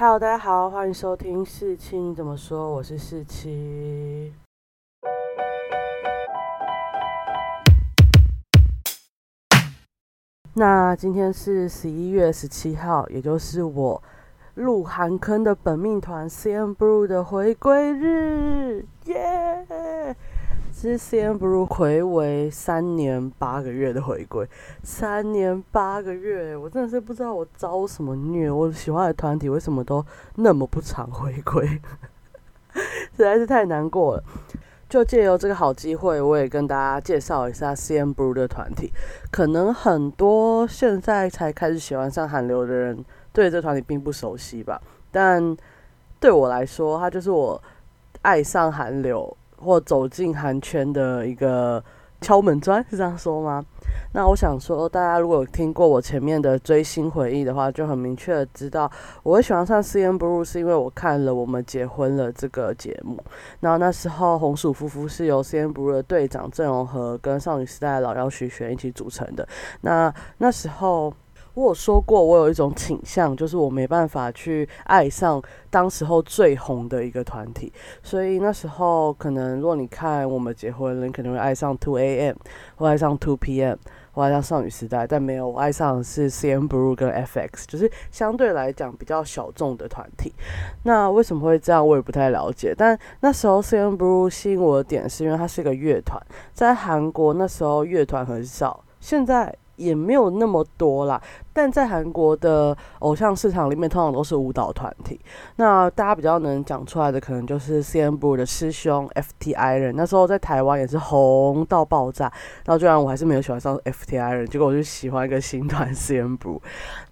Hello，大家好，欢迎收听四七你怎么说？我是四七。那今天是十一月十七号，也就是我入韩坑的本命团 CN Blue 的回归日，耶！是 CN Blue 回为三年八个月的回归，三年八个月，我真的是不知道我遭什么虐，我喜欢的团体为什么都那么不常回归，实在是太难过了。就借由这个好机会，我也跟大家介绍一下 CN Blue 的团体。可能很多现在才开始喜欢上韩流的人，对这团体并不熟悉吧。但对我来说，它就是我爱上韩流。或走进韩圈的一个敲门砖是这样说吗？那我想说，大家如果有听过我前面的追星回忆的话，就很明确的知道，我会喜欢上 CN Blue 是因为我看了《我们结婚了》这个节目。然后那时候红薯夫妇是由 CN Blue 的队长郑容和跟少女时代的老幺徐玄一起组成的。那那时候。我有说过，我有一种倾向，就是我没办法去爱上当时候最红的一个团体，所以那时候可能，如果你看我们结婚，你可能会爱上 Two A.M. 或爱上 Two P.M. 或爱上少女时代，但没有，我爱上的是 C.N. Blue 跟 F.X.，就是相对来讲比较小众的团体。那为什么会这样，我也不太了解。但那时候 C.N. Blue 吸引我的点，是因为它是一个乐团，在韩国那时候乐团很少，现在。也没有那么多啦，但在韩国的偶像市场里面，通常都是舞蹈团体。那大家比较能讲出来的，可能就是 CN Blue 的师兄 FTI 人。那时候在台湾也是红到爆炸。然后居然我还是没有喜欢上 FTI 人，结果我就喜欢一个新团 CN Blue。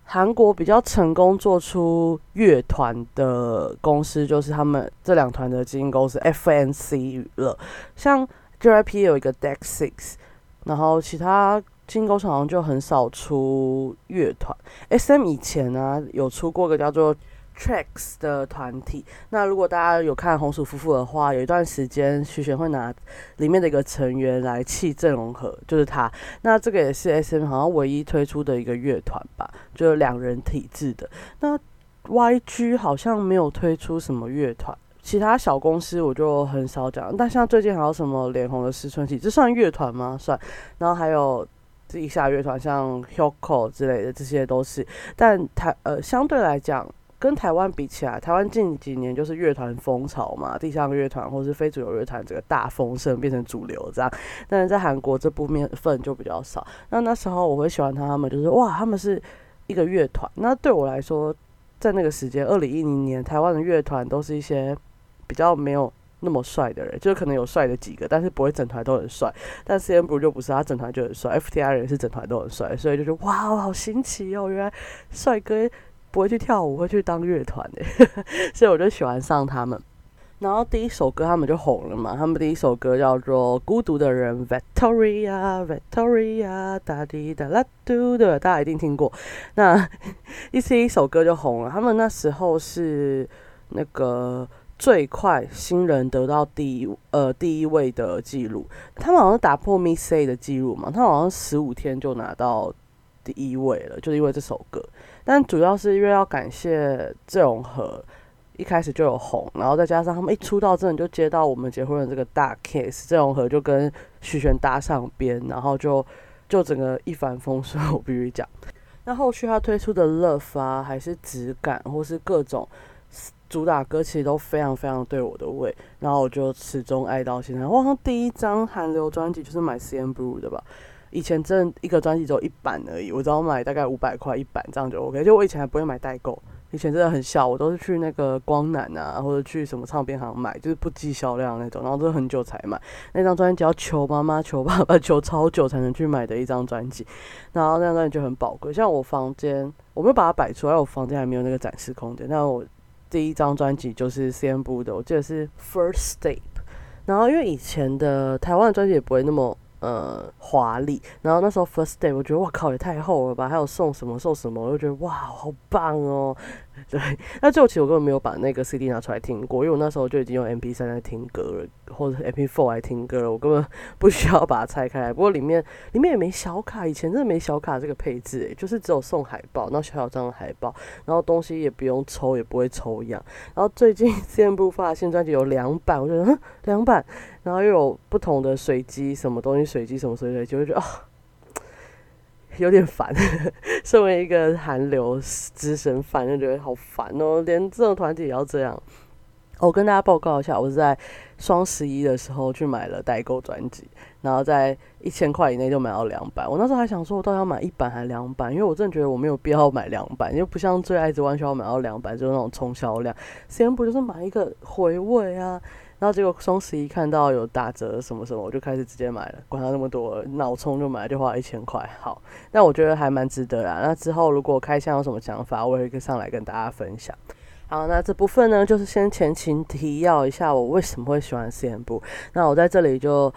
韩国比较成功做出乐团的公司，就是他们这两团的基金公司 FNC 娱乐。像 JYP 有一个 Deck Six，然后其他。金沟厂好像就很少出乐团，S.M 以前呢有出过个叫做 Tracks 的团体。那如果大家有看红薯夫妇的话，有一段时间徐玄会拿里面的一个成员来弃郑容和，就是他。那这个也是 S.M 好像唯一推出的一个乐团吧，就是两人体制的。那 Y.G 好像没有推出什么乐团，其他小公司我就很少讲。但像最近还有什么脸红的思春期，这算乐团吗？算。然后还有。地下乐团像 Hyukoh 之类的，这些都是。但台呃，相对来讲，跟台湾比起来，台湾近几年就是乐团风潮嘛，地下乐团或是非主流乐团这个大风盛，变成主流这样。但是在韩国这部面份就比较少。那那时候我会喜欢他们，就是哇，他们是一个乐团。那对我来说，在那个时间，二零一零年，台湾的乐团都是一些比较没有。那么帅的人，就是可能有帅的几个，但是不会整团都很帅。但 C N b r 就不是，他整团就很帅。F T I 人是整团都很帅，所以就觉得哇，好新奇哦！原来帅哥不会去跳舞，会去当乐团的，所以我就喜欢上他们。然后第一首歌他们就红了嘛，他们第一首歌叫做《孤独的人》，Victoria，Victoria，哒滴哒啦嘟的，大家一定听过。那 一第一首歌就红了，他们那时候是那个。最快新人得到第一呃第一位的记录，他们好像打破 Miss A 的记录嘛，他好像十五天就拿到第一位了，就是因为这首歌。但主要是因为要感谢郑容和一开始就有红，然后再加上他们一出道真的就接到我们结婚的这个大 case，郑容和就跟徐玄搭上边，然后就就整个一帆风顺。我必须讲，那后续他推出的 Love 啊，还是质感，或是各种。主打歌其实都非常非常对我的胃，然后我就始终爱到现在。我好像第一张韩流专辑就是买 CN Blue 的吧，以前真的一个专辑只有一版而已，我只要买大概五百块一版，这样就 OK。就我以前还不会买代购，以前真的很小，我都是去那个光南啊，或者去什么唱片行买，就是不计销量那种，然后都很久才买。那张专辑要求妈妈、求爸爸、求超久才能去买的一张专辑，然后那张专辑就很宝贵。像我房间，我没有把它摆出来，我房间还没有那个展示空间，但我。第一张专辑就是 cnb 的，我记得是 First Step。然后因为以前的台湾的专辑也不会那么呃华丽，然后那时候 First day，我觉得哇靠也太厚了吧，还有送什么送什么，我就觉得哇好棒哦，对，那最后其实我根本没有把那个 CD 拿出来听过，因为我那时候就已经用 MP 三在听歌了，或者 MP four 来听歌了，我根本不需要把它拆开来。不过里面里面也没小卡，以前真的没小卡这个配置，诶，就是只有送海报，那小小张的海报，然后东西也不用抽，也不会抽样。然后最近 CM 部发新专辑有两版，我觉得两版，然后又有不同的随机什么东西，随机什么随机，就会觉得啊。有点烦，身为一个韩流资深粉，就觉得好烦哦，连这种团体也要这样。我跟大家报告一下，我是在双十一的时候去买了代购专辑，然后在一千块以内就买到两百。我那时候还想说，我到底要买一版还是两版？因为我真的觉得我没有必要买两版，因为不像最爱之弯需要买到两版，就是那种冲销量。先不就是买一个回味啊？然后结果双十一看到有打折什么什么，我就开始直接买了，管他那么多，脑充就买，就花一千块。好，那我觉得还蛮值得啦。那之后如果开箱有什么想法，我也会上来跟大家分享。好，那这部分呢，就是先前情提要一下我为什么会喜欢 C N Blue。那我在这里就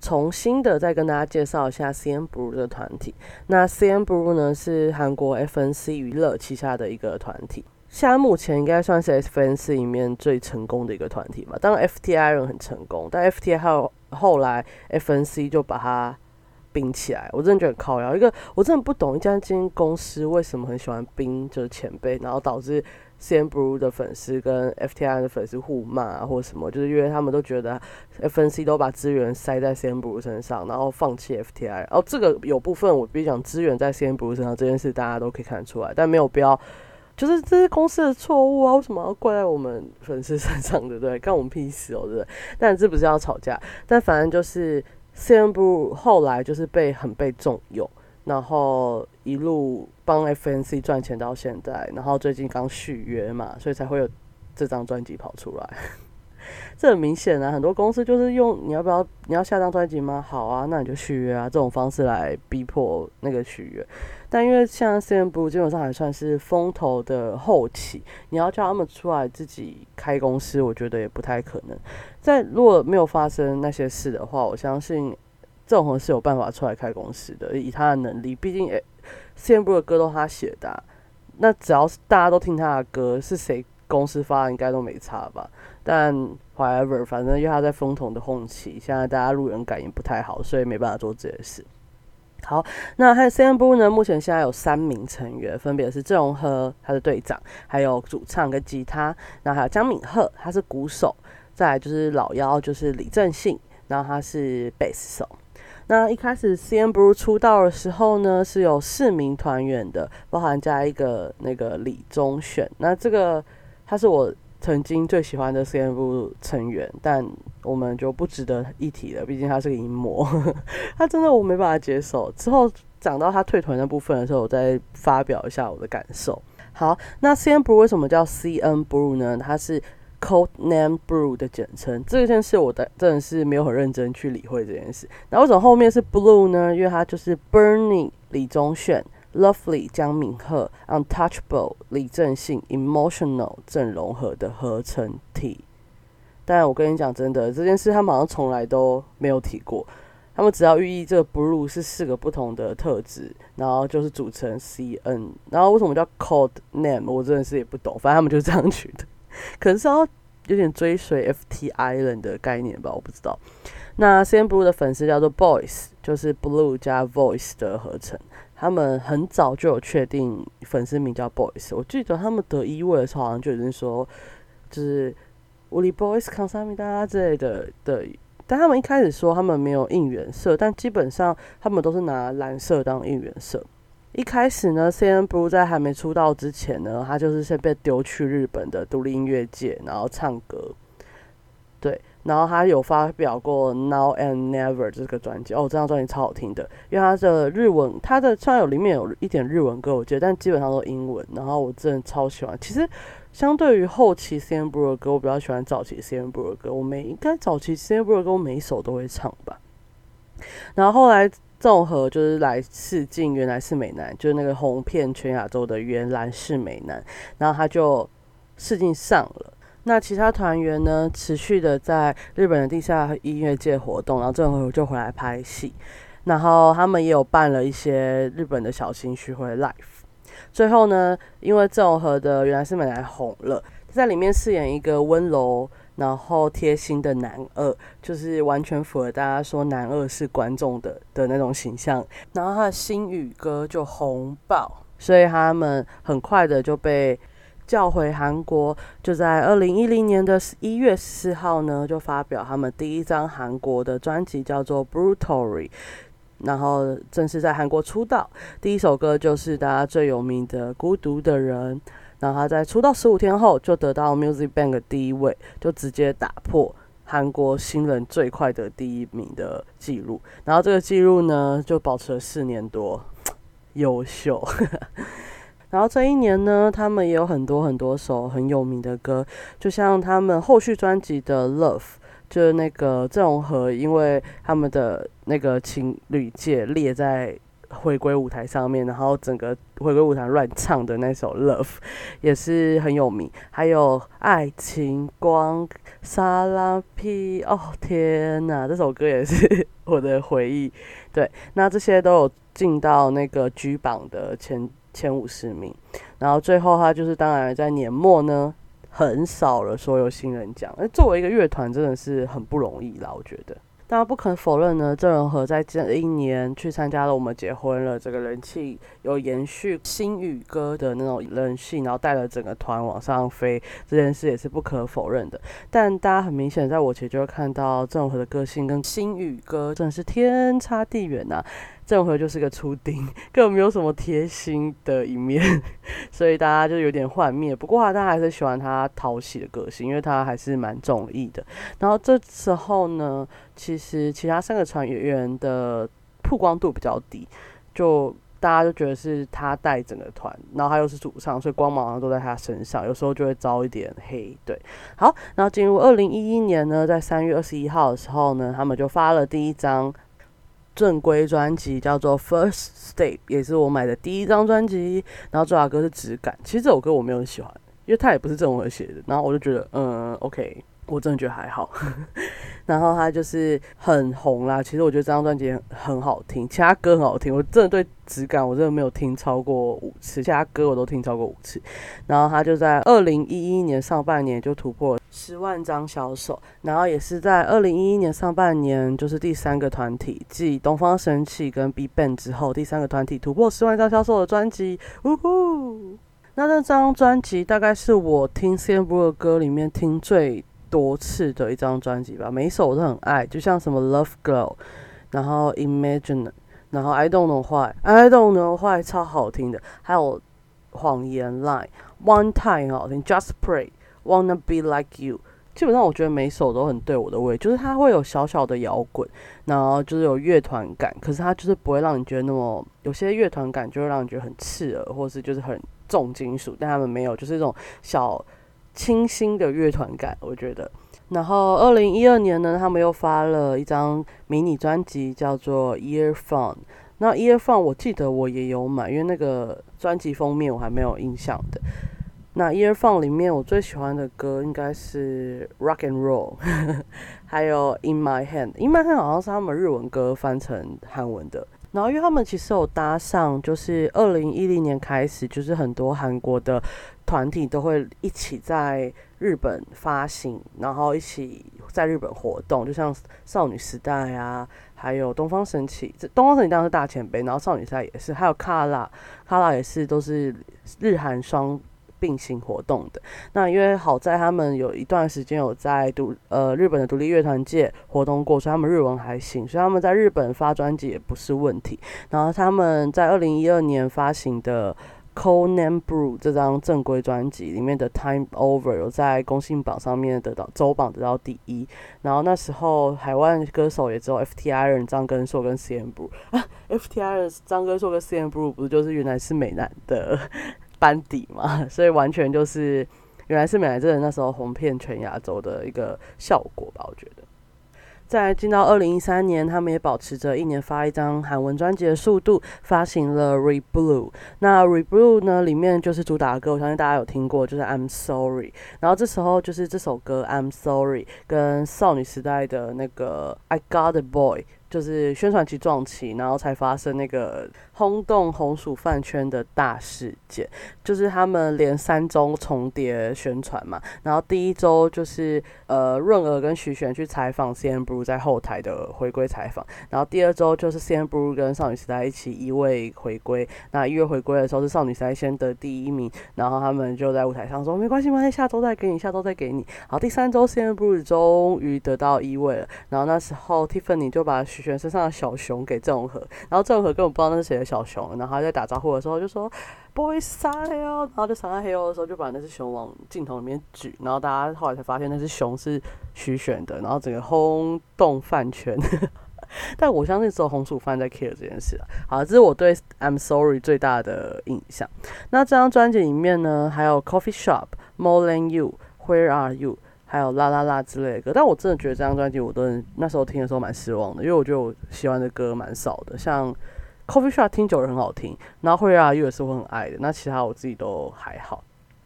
重新的再跟大家介绍一下 C N Blue 的团体。那 C N Blue 呢是韩国 F N C 娱乐旗下的一个团体。现在目前应该算是 F N C 里面最成功的一个团体嘛。当然 F T I 人很成功，但 F T I 后后来 F N C 就把它冰起来。我真的觉得靠摇一个，我真的不懂一家经公司为什么很喜欢冰就是前辈，然后导致 C N Blue 的粉丝跟 F T I 的粉丝互骂啊，或者什么，就是因为他们都觉得 F N C 都把资源塞在 C N Blue 身上，然后放弃 F T I。哦，这个有部分我必须讲资源在 C N Blue 身上这件事，大家都可以看得出来，但没有必要。就是这是公司的错误啊，为什么要怪在我们粉丝身上，对不对？干我们屁事哦，对不对？但这不是要吵架，但反正就是 C N B 后来就是被很被重用，然后一路帮 F N C 赚钱到现在，然后最近刚续约嘛，所以才会有这张专辑跑出来。这很明显啊，很多公司就是用你要不要你要下张专辑吗？好啊，那你就续约啊，这种方式来逼迫那个续约。但因为像 C N 部基本上还算是风头的后期，你要叫他们出来自己开公司，我觉得也不太可能。在如果没有发生那些事的话，我相信郑红是有办法出来开公司的，以他的能力。毕竟 C N 部的歌都他写的，那只要是大家都听他的歌，是谁公司发应该都没差吧？但 however，反正因为他在风头的后期，现在大家路人感也不太好，所以没办法做这些事。好，那还有 C N B 呢？目前现在有三名成员，分别是郑容和他的队长，还有主唱跟吉他，然后还有江敏赫，他是鼓手，再来就是老幺就是李正信，然后他是贝斯手。那一开始 C N B 出道的时候呢，是有四名团员的，包含加一个那个李宗选。那这个他是我。曾经最喜欢的 C N B 成员，但我们就不值得一提了。毕竟他是个淫魔，他真的我没办法接受。之后讲到他退团那部分的时候，我再发表一下我的感受。好，那 C N Brew 为什么叫 C N Blue 呢？它是 Cold Name Blue 的简称。这件事我的真的是没有很认真去理会这件事。那为什么后面是 Blue 呢？因为它就是 Burning 李宗铉。Lovely 江敏赫，Untouchable 李正信，Emotional 郑容和的合成体。但我跟你讲，真的这件事，他们好像从来都没有提过。他们只要寓意这个 Blue 是四个不同的特质，然后就是组成 CN。然后为什么叫 Code Name？我真的是也不懂。反正他们就是这样取的，可能是要有点追随 FT Island 的概念吧，我不知道。那 CN Blue 的粉丝叫做 Boys，就是 Blue 加 Voice 的合成。他们很早就有确定粉丝名叫 Boys，我记得他们得一位的时候好像就已经说，就是我离 Boys 康萨米达之类的的，但他们一开始说他们没有应援色，但基本上他们都是拿蓝色当应援色。一开始呢，C N Blue 在还没出道之前呢，他就是先被丢去日本的独立音乐界，然后唱歌，对。然后他有发表过《Now and Never》这个专辑哦，这张专辑超好听的，因为他的日文，他的虽然有里面有一点日文歌，我觉得，但基本上都英文。然后我真的超喜欢。其实相对于后期 C N Blue 的歌，我比较喜欢早期 C N Blue 的歌。我每应该早期 C N Blue 的歌，我每一首都会唱吧。然后后来综合就是来试镜，原来是美男，就是那个红遍全亚洲的原来是美男，然后他就试镜上了。那其他团员呢？持续的在日本的地下音乐界活动，然后这回就回来拍戏，然后他们也有办了一些日本的小型巡回 live。最后呢，因为郑容和的《原来是美男》红了，在里面饰演一个温柔然后贴心的男二，就是完全符合大家说男二是观众的的那种形象。然后他的新语歌就红爆，所以他们很快的就被。叫回韩国，就在二零一零年的一月四号呢，就发表他们第一张韩国的专辑，叫做《Brutally》，然后正式在韩国出道。第一首歌就是大家最有名的《孤独的人》，然后他在出道十五天后就得到 Music Bank 第一位，就直接打破韩国新人最快的第一名的记录。然后这个记录呢，就保持了四年多，优秀。然后这一年呢，他们也有很多很多首很有名的歌，就像他们后续专辑的《Love》，就是那个郑容和，因为他们的那个情侣界列在回归舞台上面，然后整个回归舞台乱唱的那首《Love》也是很有名。还有《爱情光》、《沙拉皮》，哦天哪，这首歌也是我的回忆。对，那这些都有进到那个 G 榜的前。前五十名，然后最后他就是当然在年末呢，很少了所有新人奖。而作为一个乐团，真的是很不容易啦，我觉得。大家不可否认呢，郑容和在这一年去参加了我们结婚了，这个人气有延续新宇哥的那种人气，然后带了整个团往上飞，这件事也是不可否认的。但大家很明显，在我其实就会看到郑容和的个性跟新宇哥真的是天差地远呐。郑和就是个初丁，根本没有什么贴心的一面，所以大家就有点幻灭。不过啊，大家还是喜欢他讨喜的个性，因为他还是蛮中意的。然后这时候呢，其实其他三个船员的曝光度比较低，就大家就觉得是他带整个团，然后他又是主唱，所以光芒都在他身上，有时候就会招一点黑。对，好，然后进入二零一一年呢，在三月二十一号的时候呢，他们就发了第一张。正规专辑叫做《First Step》，也是我买的第一张专辑。然后这首歌是《质感》，其实这首歌我没有很喜欢，因为它也不是郑文写的。然后我就觉得，嗯，OK，我真的觉得还好。然后他就是很红啦。其实我觉得这张专辑很好听，其他歌很好听。我真的对质感我真的没有听超过五次，其他歌我都听超过五次。然后他就在二零一一年上半年就突破十万张销售，然后也是在二零一一年上半年，就是第三个团体继东方神起跟 BigBang 之后，第三个团体突破十万张销售的专辑。呜呼！那那张专辑大概是我听 c n b l u e 的歌里面听最。多次的一张专辑吧，每一首我都很爱，就像什么 Love Girl，然后 Imagine，然后 I Don't Know Why，I Don't Know Why 超好听的，还有谎言 Line，One Time 好听，Just Pray，Wanna Be Like You，基本上我觉得每首都很对我的胃，就是它会有小小的摇滚，然后就是有乐团感，可是它就是不会让你觉得那么，有些乐团感就会让你觉得很刺耳，或是就是很重金属，但他们没有，就是这种小。清新的乐团感，我觉得。然后二零一二年呢，他们又发了一张迷你专辑，叫做《Ear Fun》。那《Ear Fun》我记得我也有买，因为那个专辑封面我还没有印象的。那《Ear Fun》里面我最喜欢的歌应该是《Rock and Roll 》，还有《In My Hand》。《In My Hand》好像是他们日文歌翻成韩文的。然后因为他们其实有搭上，就是二零一零年开始，就是很多韩国的。团体都会一起在日本发行，然后一起在日本活动，就像少女时代啊，还有东方神起。这东方神起当然是大前辈，然后少女时代也是，还有卡拉，卡拉也是，都是日韩双并行活动的。那因为好在他们有一段时间有在独呃日本的独立乐团界活动过，所以他们日文还行，所以他们在日本发专辑也不是问题。然后他们在二零一二年发行的。Cold Name Blue 这张正规专辑里面的 Time Over 有在公信榜上面得到周榜得到第一，然后那时候海外歌手也只有 FTI 人张根硕跟 CN Blue 啊，FTI 人张根硕跟 CN Blue 不是就是原来是美男的班底嘛，所以完全就是原来是美男真的那时候红遍全亚洲的一个效果吧，我觉得。在进到二零一三年，他们也保持着一年发一张韩文专辑的速度，发行了《Re Blue》。那《Re Blue》呢，里面就是主打歌，我相信大家有听过，就是《I'm Sorry》。然后这时候就是这首歌《I'm Sorry》跟少女时代的那个《I Got a Boy》。就是宣传期撞期，然后才发生那个轰动红薯饭圈的大事件，就是他们连三周重叠宣传嘛。然后第一周就是呃润儿跟徐玄去采访 C N Blue 在后台的回归采访，然后第二周就是 C N Blue 跟少女时代一起一位回归。那一月回归的时候是少女时代先得第一名，然后他们就在舞台上说没关系，没关系，下周再给你，下周再给你。好，第三周 C N Blue 终于得到一位了，然后那时候 Tiffany 就把徐玄身上的小熊给郑容和，然后郑容和根本不知道那是谁的小熊，然后他在打招呼的时候就说 Boys 杀黑哦，然后就杀黑哦的时候就把那只熊往镜头里面举，然后大家后来才发现那只熊是徐玄的，然后整个轰动饭圈。但我相信只有红薯饭在 care 这件事啊。好，这是我对 I'm Sorry 最大的印象。那这张专辑里面呢，还有 Coffee Shop、More Than You、Where Are You。还有啦啦啦之类的歌，但我真的觉得这张专辑，我都那时候听的时候蛮失望的，因为我觉得我喜欢的歌蛮少的，像 Coffee Shop 听久了很好听，然后会啊又也是我很爱的，那其他我自己都还好。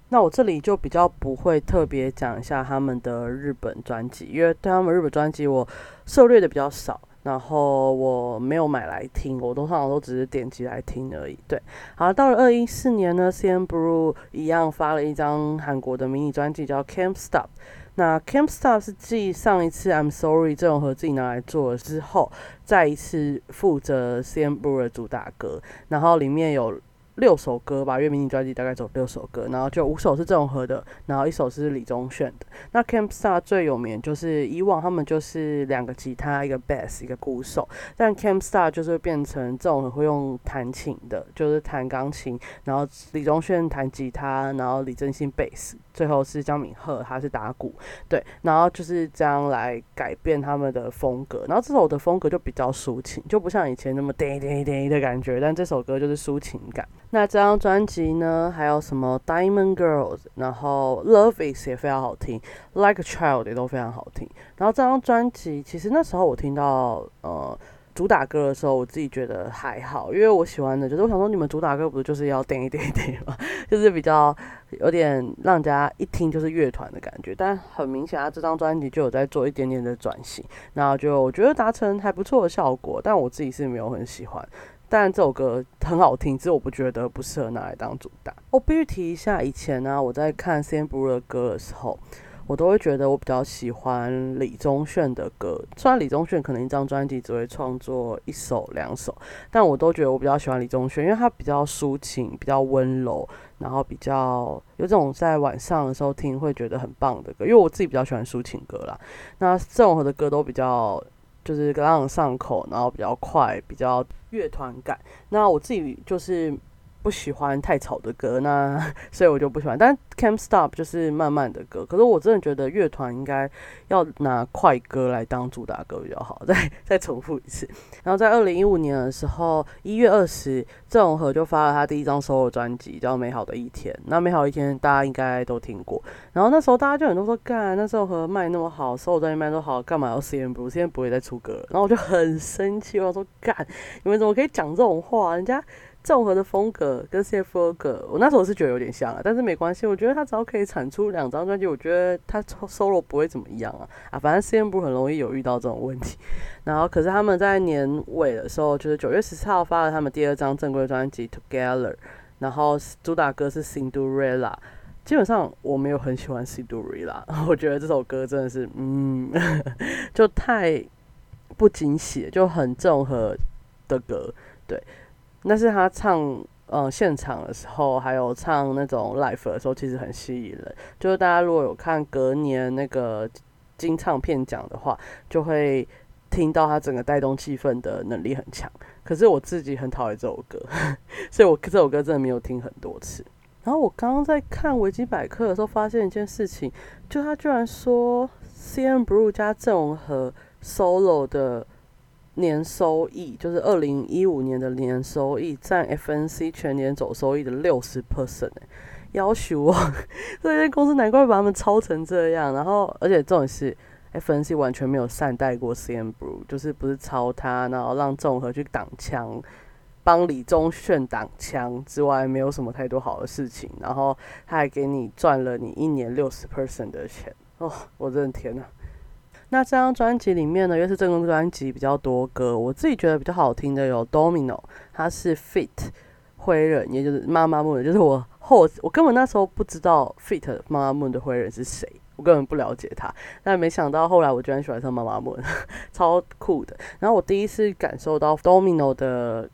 那我这里就比较不会特别讲一下他们的日本专辑，因为对他们日本专辑我涉猎的比较少，然后我没有买来听，我通常都只是点击来听而已。对，好，到了二一四年呢，CN Blue 一样发了一张韩国的迷你专辑，叫 Camp Stop。那 Camp Star 是继上一次 I'm Sorry 这种合自己拿来做了之后，再一次负责 CM Blue 的主打歌，然后里面有。六首歌吧，因为迷你专辑大概走六首歌，然后就五首是郑容和的，然后一首是李宗铉的。那 Camp Star 最有名就是以往他们就是两个吉他，一个 bass，一个鼓手，但 Camp Star 就是变成郑容和会用弹琴的，就是弹钢琴，然后李宗铉弹吉他，然后李正信 bass，最后是江敏赫他是打鼓，对，然后就是这样来改变他们的风格。然后这首的风格就比较抒情，就不像以前那么 叮叮叮的感觉，但这首歌就是抒情感。那这张专辑呢，还有什么 Diamond Girls，然后 Love Is 也非常好听，Like a Child 也都非常好听。然后这张专辑其实那时候我听到呃主打歌的时候，我自己觉得还好，因为我喜欢的就是我想说你们主打歌不是就是要点一点一点吗？就是比较有点让人家一听就是乐团的感觉。但很明显啊，这张专辑就有在做一点点的转型，然后就我觉得达成还不错的效果，但我自己是没有很喜欢。但这首歌很好听，只是我不觉得不适合拿来当主打。我必须提一下，以前呢，我在看 C N Blue 的歌的时候，我都会觉得我比较喜欢李宗铉的歌。虽然李宗铉可能一张专辑只会创作一首两首，但我都觉得我比较喜欢李宗铉，因为他比较抒情，比较温柔，然后比较有这种在晚上的时候听会觉得很棒的歌。因为我自己比较喜欢抒情歌啦，那郑容和的歌都比较。就是刚刚上口，然后比较快，比较乐团感。那我自己就是。不喜欢太吵的歌，那 所以我就不喜欢。但 Camp Stop 就是慢慢的歌，可是我真的觉得乐团应该要拿快歌来当主打歌比较好。再再重复一次。然后在二零一五年的时候，一月二十，郑容和就发了他第一张 solo 专辑，叫《美好的一天》。那《美好一天》大家应该都听过。然后那时候大家就很多说，干，那郑容和卖那么好，solo 专辑卖那么好，干嘛要 CM 不？现在不会再出歌了。然后我就很生气，我说，干，你们怎么可以讲这种话？人家。综合的风格跟 C.F.O. 格，我那时候是觉得有点像啊，但是没关系，我觉得他只要可以产出两张专辑，我觉得他 solo 不会怎么样啊啊，反正 CM 不很容易有遇到这种问题。然后，可是他们在年尾的时候，就是九月十四号发了他们第二张正规专辑 Together，然后主打歌是 Cinderella。基本上我没有很喜欢 Cinderella，我觉得这首歌真的是嗯，就太不惊喜，就很综合的歌，对。那是他唱呃现场的时候，还有唱那种 live 的时候，其实很吸引人。就是大家如果有看隔年那个金唱片奖的话，就会听到他整个带动气氛的能力很强。可是我自己很讨厌这首歌，所以我这首歌真的没有听很多次。然后我刚刚在看维基百科的时候，发现一件事情，就他居然说 C N Blue 加郑容和 solo 的。年收益就是二零一五年的年收益占 FNC 全年总收益的六十 percent，要求我 这些公司难怪把他们抄成这样。然后，而且重点是 FNC 完全没有善待过 CM Blue，就是不是抄他，然后让综合去挡枪，帮李宗铉挡枪之外，没有什么太多好的事情。然后他还给你赚了你一年六十 percent 的钱哦，我真的天呐！那这张专辑里面呢，又是这个专辑比较多歌，我自己觉得比较好听的有 Domino，他是 Fit 灰人，也就是妈妈木的，就是我后我根本那时候不知道 Fit 妈妈木的灰人是谁。我根本不了解他，但没想到后来我居然喜欢上妈妈木，超酷的。然后我第一次感受到 Domino 的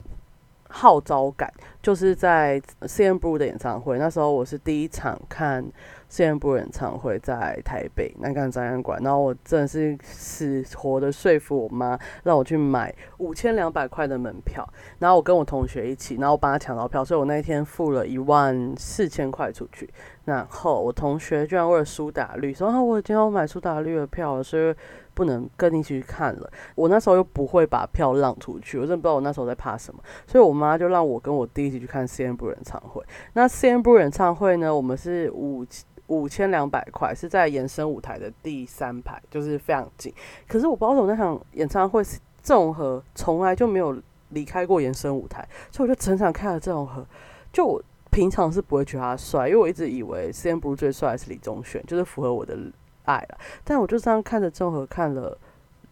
号召感，就是在 CN Blue 的演唱会。那时候我是第一场看。CN Blue 演唱会在台北南港展览馆，然后我真的是死活的说服我妈，让我去买五千两百块的门票。然后我跟我同学一起，然后我帮他抢到票，所以我那一天付了一万四千块出去。然后我同学居然为了苏打绿说：“啊，我已经要买苏打绿的票，所以不能跟你一起去看了。”我那时候又不会把票让出去，我真的不知道我那时候在怕什么。所以我妈就让我跟我弟一起去看 C N B 演唱会。那 C N B 演唱会呢，我们是五。五千两百块是在延伸舞台的第三排，就是非常近。可是我不知道我那场演唱会是，郑和从来就没有离开过延伸舞台，所以我就整场看了郑和。就我平常是不会觉得他帅，因为我一直以为 C N 不是最帅是李宗铉，就是符合我的爱了。但我就这样看着郑和看了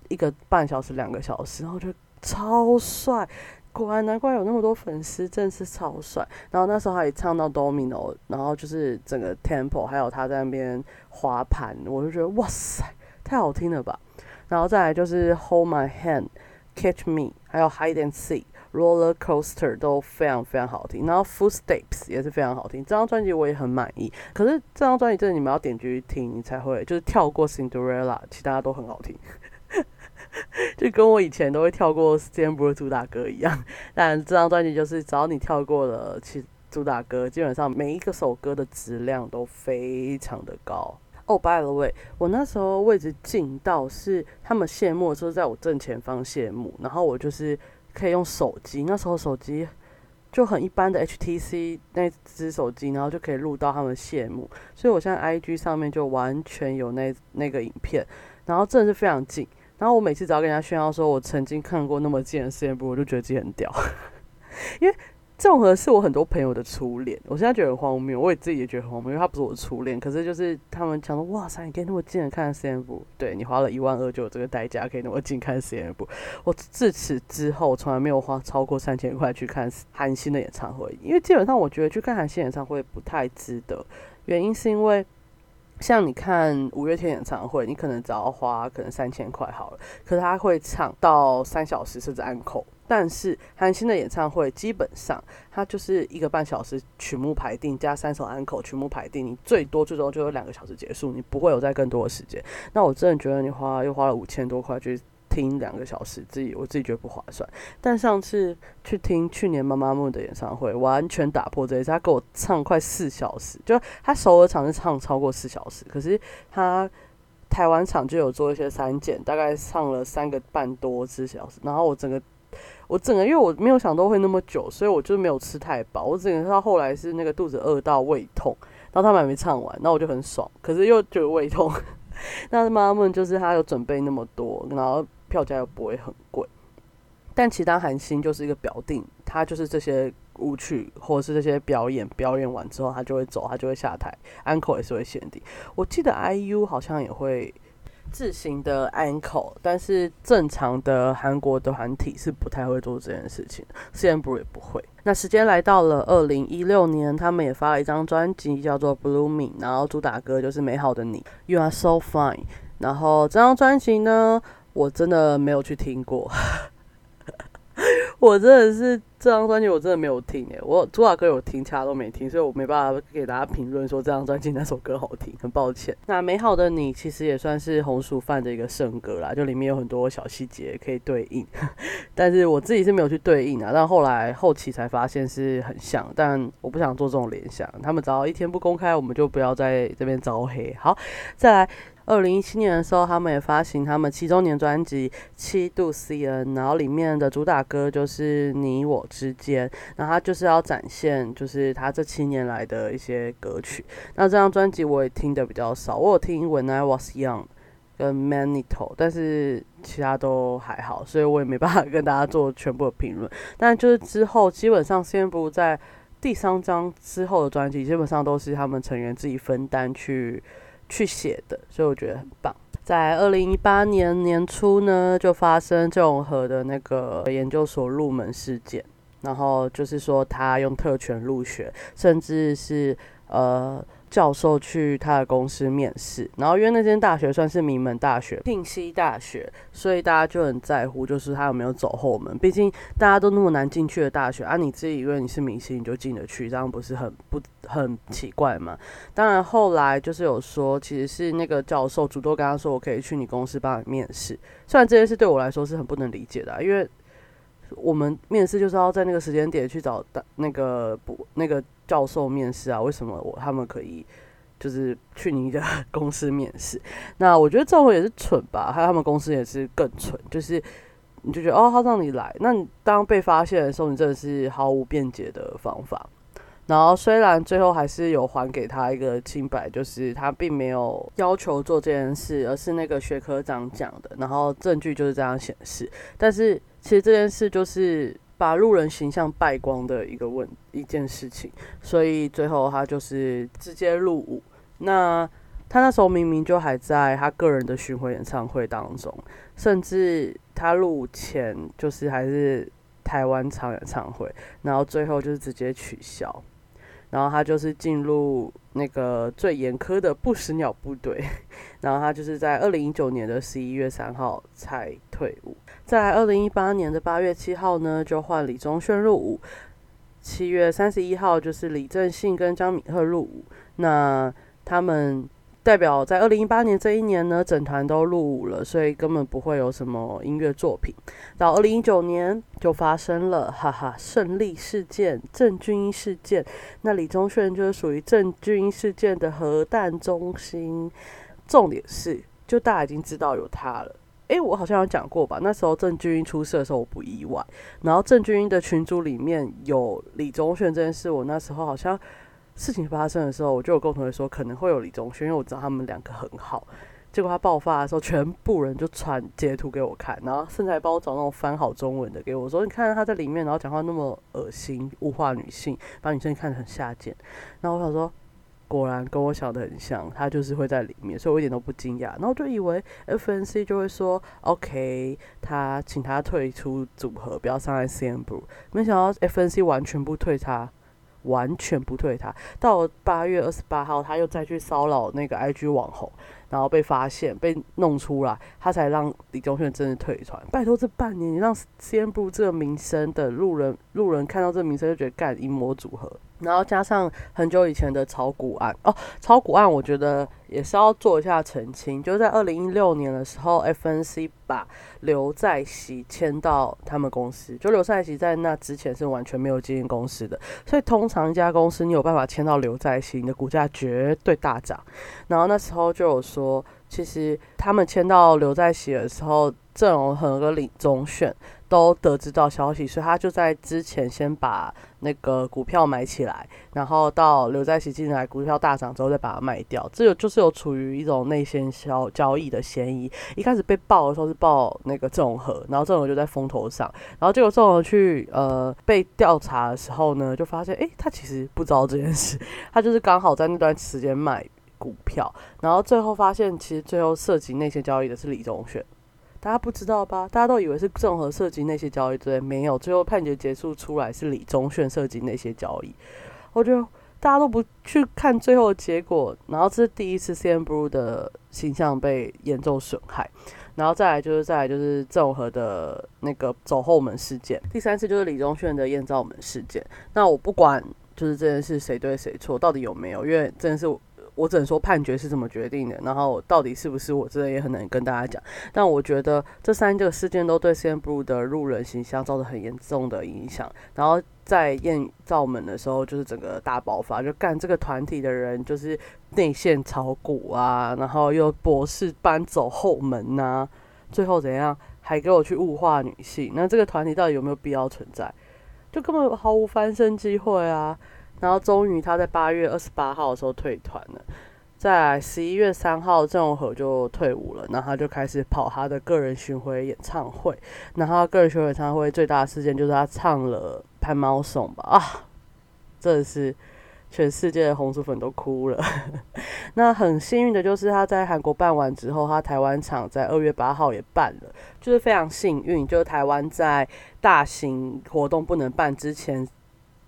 一个半小时、两个小时，然后就超帅。果然难怪有那么多粉丝，真是超帅。然后那时候还唱到 Domino，然后就是整个 Tempo，还有他在那边滑盘，我就觉得哇塞，太好听了吧。然后再来就是 Hold My Hand，Catch Me，还有 Hide and Seek Roller Coaster 都非常非常好听。然后 Footsteps 也是非常好听。这张专辑我也很满意。可是这张专辑真的你们要点进去听，你才会就是跳过 Cinderella，其他都很好听。就跟我以前都会跳过 CN Blue 主打歌一样，但这张专辑就是只要你跳过了其主打歌，基本上每一个首歌的质量都非常的高。哦，by the way，我那时候位置近到是他们谢幕的时候在我正前方谢幕，然后我就是可以用手机，那时候手机就很一般的 HTC 那只手机，然后就可以录到他们谢幕，所以我现在 IG 上面就完全有那那个影片，然后真的是非常近。然后我每次只要跟人家炫耀说，我曾经看过那么近的谢幕，我就觉得自己很屌。因为纵和是我很多朋友的初恋，我现在觉得很荒谬，我也自己也觉得很荒谬，因为他不是我的初恋。可是就是他们讲说，哇塞，你可以那么近的看 C M 部，对你花了一万二就有这个代价，可以那么近看 C M 部。我自此之后从来没有花超过三千块去看韩星的演唱会，因为基本上我觉得去看韩星演唱会不太值得，原因是因为。像你看五月天演唱会，你可能只要花可能三千块好了，可是他会唱到三小时甚至安口。但是韩星的演唱会基本上他就是一个半小时曲目排定加三首安口曲目排定，你最多最多就有两个小时结束，你不会有再更多的时间。那我真的觉得你花又花了五千多块去。听两个小时，自己我自己觉得不划算。但上次去听去年妈妈木的演唱会，完全打破这一次。他给我唱快四小时，就他首尔场是唱超过四小时，可是他台湾场就有做一些删减，大概唱了三个半多四小时。然后我整个我整个因为我没有想到会那么久，所以我就没有吃太饱。我整个到后来是那个肚子饿到胃痛，然后他们还没唱完，那我就很爽，可是又觉得胃痛。那妈妈就是他有准备那么多，然后。票价又不会很贵，但其他韩星就是一个表定，他就是这些舞曲或者是这些表演，表演完之后他就会走，他就会下台。Uncle 也是会限定，我记得 IU 好像也会自行的 Uncle，但是正常的韩国的团体是不太会做这件事情 c n b l u 也不会。那时间来到了二零一六年，他们也发了一张专辑叫做 Blooming，然后主打歌就是美好的你，You Are So Fine。然后这张专辑呢？我真的没有去听过，我真的是这张专辑我真的没有听诶，我主打歌有听，其他都没听，所以我没办法给大家评论说这张专辑哪首歌好听，很抱歉。那美好的你其实也算是红薯饭的一个圣歌啦，就里面有很多小细节可以对应，但是我自己是没有去对应啊，但后来后期才发现是很像，但我不想做这种联想，他们只要一天不公开，我们就不要在这边招黑。好，再来。二零一七年的时候，他们也发行他们七周年专辑《七度 CN》，然后里面的主打歌就是《你我之间》，然后他就是要展现就是他这七年来的一些歌曲。那这张专辑我也听的比较少，我有听《When I Was Young》跟《Manito》，但是其他都还好，所以我也没办法跟大家做全部的评论。但就是之后基本上先不在第三张之后的专辑，基本上都是他们成员自己分担去。去写的，所以我觉得很棒。在二零一八年年初呢，就发生郑永和的那个研究所入门事件，然后就是说他用特权入学，甚至是呃。教授去他的公司面试，然后因为那间大学算是名门大学，庆熙大学，所以大家就很在乎，就是他有没有走后门。毕竟大家都那么难进去的大学啊，你自己以为你是明星你就进得去，这样不是很不很奇怪吗？当然后来就是有说，其实是那个教授主动跟他说，我可以去你公司帮你面试。虽然这件事对我来说是很不能理解的，因为我们面试就是要在那个时间点去找那个不那个。教授面试啊？为什么我他们可以就是去你的公司面试？那我觉得这种也是蠢吧，还有他们公司也是更蠢，就是你就觉得哦，他让你来，那你当被发现的时候，你真的是毫无辩解的方法。然后虽然最后还是有还给他一个清白，就是他并没有要求做这件事，而是那个学科长讲的，然后证据就是这样显示。但是其实这件事就是。把路人形象败光的一个问一件事情，所以最后他就是直接入伍。那他那时候明明就还在他个人的巡回演唱会当中，甚至他入伍前就是还是台湾场演唱会，然后最后就是直接取消。然后他就是进入那个最严苛的不死鸟部队，然后他就是在二零一九年的十一月三号才退伍。在二零一八年的八月七号呢，就换李宗炫入伍。七月三十一号就是李正信跟张敏赫入伍。那他们代表在二零一八年这一年呢，整团都入伍了，所以根本不会有什么音乐作品。到二零一九年就发生了，哈哈，胜利事件、郑钧事件。那李宗炫就是属于郑钧事件的核弹中心。重点是，就大家已经知道有他了。哎，我好像有讲过吧？那时候郑钧英出事的时候，我不意外。然后郑钧英的群组里面有李宗炫这件事，我那时候好像事情发生的时候，我就有跟同学说可能会有李宗炫，因为我知道他们两个很好。结果他爆发的时候，全部人就传截图给我看，然后甚至还帮我找那种翻好中文的给我，说你看他在里面，然后讲话那么恶心，物化女性，把女生看得很下贱。然后我想说。果然跟我想的很像，他就是会在里面，所以我一点都不惊讶。然后就以为 FNC 就会说 OK，他请他退出组合，不要伤害 CNBLUE。没想到 FNC 完全不退他，完全不退他。到八月二十八号，他又再去骚扰那个 IG 网红。然后被发现，被弄出来，他才让李宗炫真的退团。拜托，这半年你让 C N B 这个名声的路人，路人看到这个名声就觉得干阴谋组合。然后加上很久以前的炒股案哦，炒股案我觉得也是要做一下澄清。就是在二零一六年的时候，F N C 把刘在熙签到他们公司。就刘在熙在那之前是完全没有经营公司的，所以通常一家公司你有办法签到刘在熙，你的股价绝对大涨。然后那时候就有说，说其实他们签到刘在熙的时候，郑容和个李宗炫。都得知到消息，所以他就在之前先把那个股票买起来，然后到刘在熙进来，股票大涨之后再把它卖掉。这个就是有处于一种内线销交易的嫌疑。一开始被爆的时候是爆那个郑和，然后郑和就在风头上，然后结果郑和去呃被调查的时候呢，就发现哎，他其实不知道这件事，他就是刚好在那段时间买股票，然后最后发现其实最后涉及那些交易的是李宗选。大家不知道吧？大家都以为是郑和涉及那些交易，对，没有。最后判决结束出来是李宗炫涉及那些交易。我觉得大家都不去看最后的结果，然后这是第一次 CM Blue 的形象被严重损害，然后再来就是再来就是郑和的那个走后门事件，第三次就是李宗炫的艳照门事件。那我不管就是这件事谁对谁错，到底有没有，因为这件事。我只能说判决是怎么决定的，然后到底是不是我真的也很难跟大家讲。但我觉得这三个事件都对 C N Blue 的路人形象造成很严重的影响。然后在艳照门的时候，就是整个大爆发，就干这个团体的人就是内线炒股啊，然后又博士搬走后门呐，最后怎样还给我去物化女性？那这个团体到底有没有必要存在？就根本毫无翻身机会啊！然后终于他在八月二十八号的时候退团了，在十一月三号郑容和就退伍了，然后他就开始跑他的个人巡回演唱会。然后他个人巡回演唱会最大的事件就是他唱了《拍猫颂》吧啊，真的是全世界的红薯粉都哭了。那很幸运的就是他在韩国办完之后，他台湾场在二月八号也办了，就是非常幸运，就是台湾在大型活动不能办之前。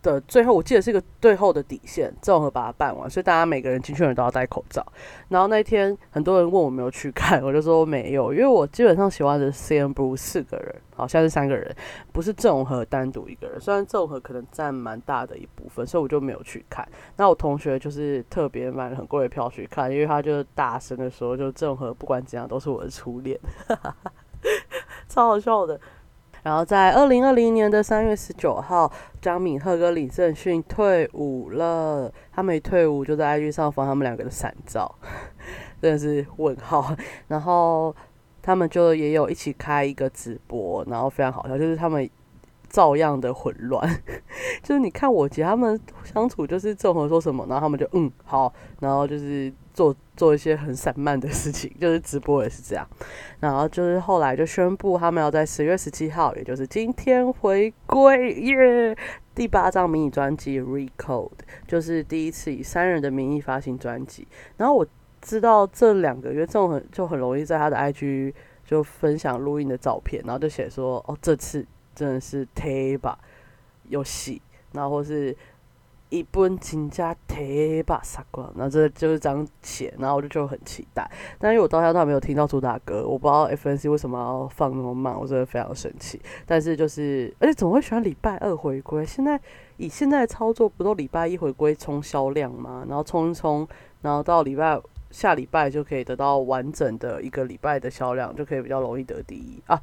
的最后，我记得是一个最后的底线，综合把它办完，所以大家每个人进去的人都要戴口罩。然后那一天，很多人问我没有去看，我就说没有，因为我基本上喜欢的是 CN Blue 四个人，好像是三个人，不是郑和单独一个人。虽然郑和可能占蛮大的一部分，所以我就没有去看。那我同学就是特别买了很贵的票去看，因为他就大声的说，就郑和不管怎样都是我的初恋，超好笑的。然后在二零二零年的三月十九号，张敏赫跟李正勋退伍了。他们一退伍就在 IG 上放他们两个的闪照，真的是问号。然后他们就也有一起开一个直播，然后非常好笑，就是他们照样的混乱。就是你看我姐他们相处，就是郑和说什么，然后他们就嗯好，然后就是。做做一些很散漫的事情，就是直播也是这样，然后就是后来就宣布他们要在十月十七号，也就是今天回归耶，第八张迷你专辑《Recode》，就是第一次以三人的名义发行专辑。然后我知道这两个月这种很就很容易在他的 IG 就分享录音的照片，然后就写说哦这次真的是忒吧有戏，然后是。一本金家铁把杀光，那这就是这样写，然后我就就很期待。但是我到现在都还没有听到主打歌，我不知道 FNC 为什么要放那么慢，我真的非常生气。但是就是，而且怎么会喜欢礼拜二回归？现在以现在的操作，不都礼拜一回归冲销量吗？然后冲一冲，然后到礼拜下礼拜就可以得到完整的一个礼拜的销量，就可以比较容易得第一啊。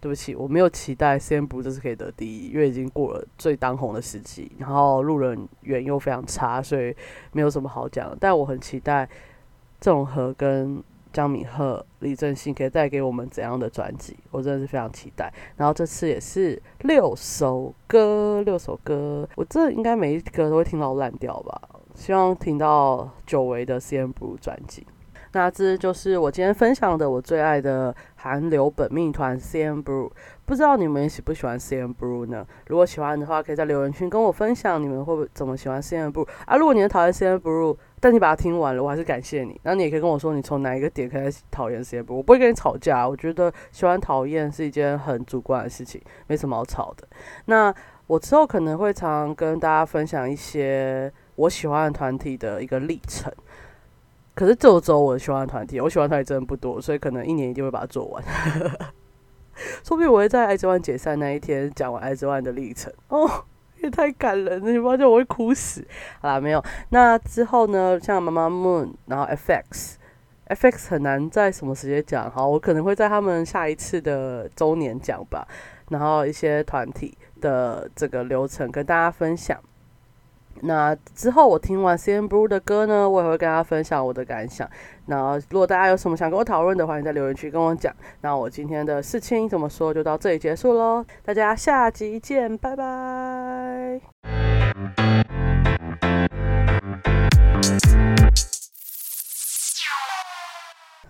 对不起，我没有期待 CN 不这次可以得第一，因为已经过了最当红的时期，然后路人缘又非常差，所以没有什么好讲的。但我很期待郑和跟江敏赫、李正信可以带给我们怎样的专辑，我真的是非常期待。然后这次也是六首歌，六首歌，我这应该每一歌都会听到烂掉吧？希望听到久违的 CN 不专辑。那这就是我今天分享的我最爱的韩流本命团 CN Blue，不知道你们喜不喜欢 CN Blue 呢？如果喜欢的话，可以在留言区跟我分享你们会不会怎么喜欢 CN Blue 啊？如果你讨厌 CN Blue，但你把它听完了，我还是感谢你。那你也可以跟我说你从哪一个点开始讨厌 CN Blue，我不会跟你吵架。我觉得喜欢讨厌是一件很主观的事情，没什么好吵的。那我之后可能会常跟大家分享一些我喜欢的团体的一个历程。可是这周我喜欢团体，我喜欢团体真的不多，所以可能一年一定会把它做完。说不定我会在《爱之湾》解散那一天讲完《爱之湾》的历程 哦，也太感人了！你发现我会哭死？好啦，没有。那之后呢？像妈妈 Moon，然后 FX，FX 很难在什么时间讲。好，我可能会在他们下一次的周年讲吧。然后一些团体的这个流程跟大家分享。那之后我听完 C N Bru 的歌呢，我也会跟大家分享我的感想。那如果大家有什么想跟我讨论的，欢迎在留言区跟我讲。那我今天的事情怎么说？就到这里结束喽，大家下集见，拜拜。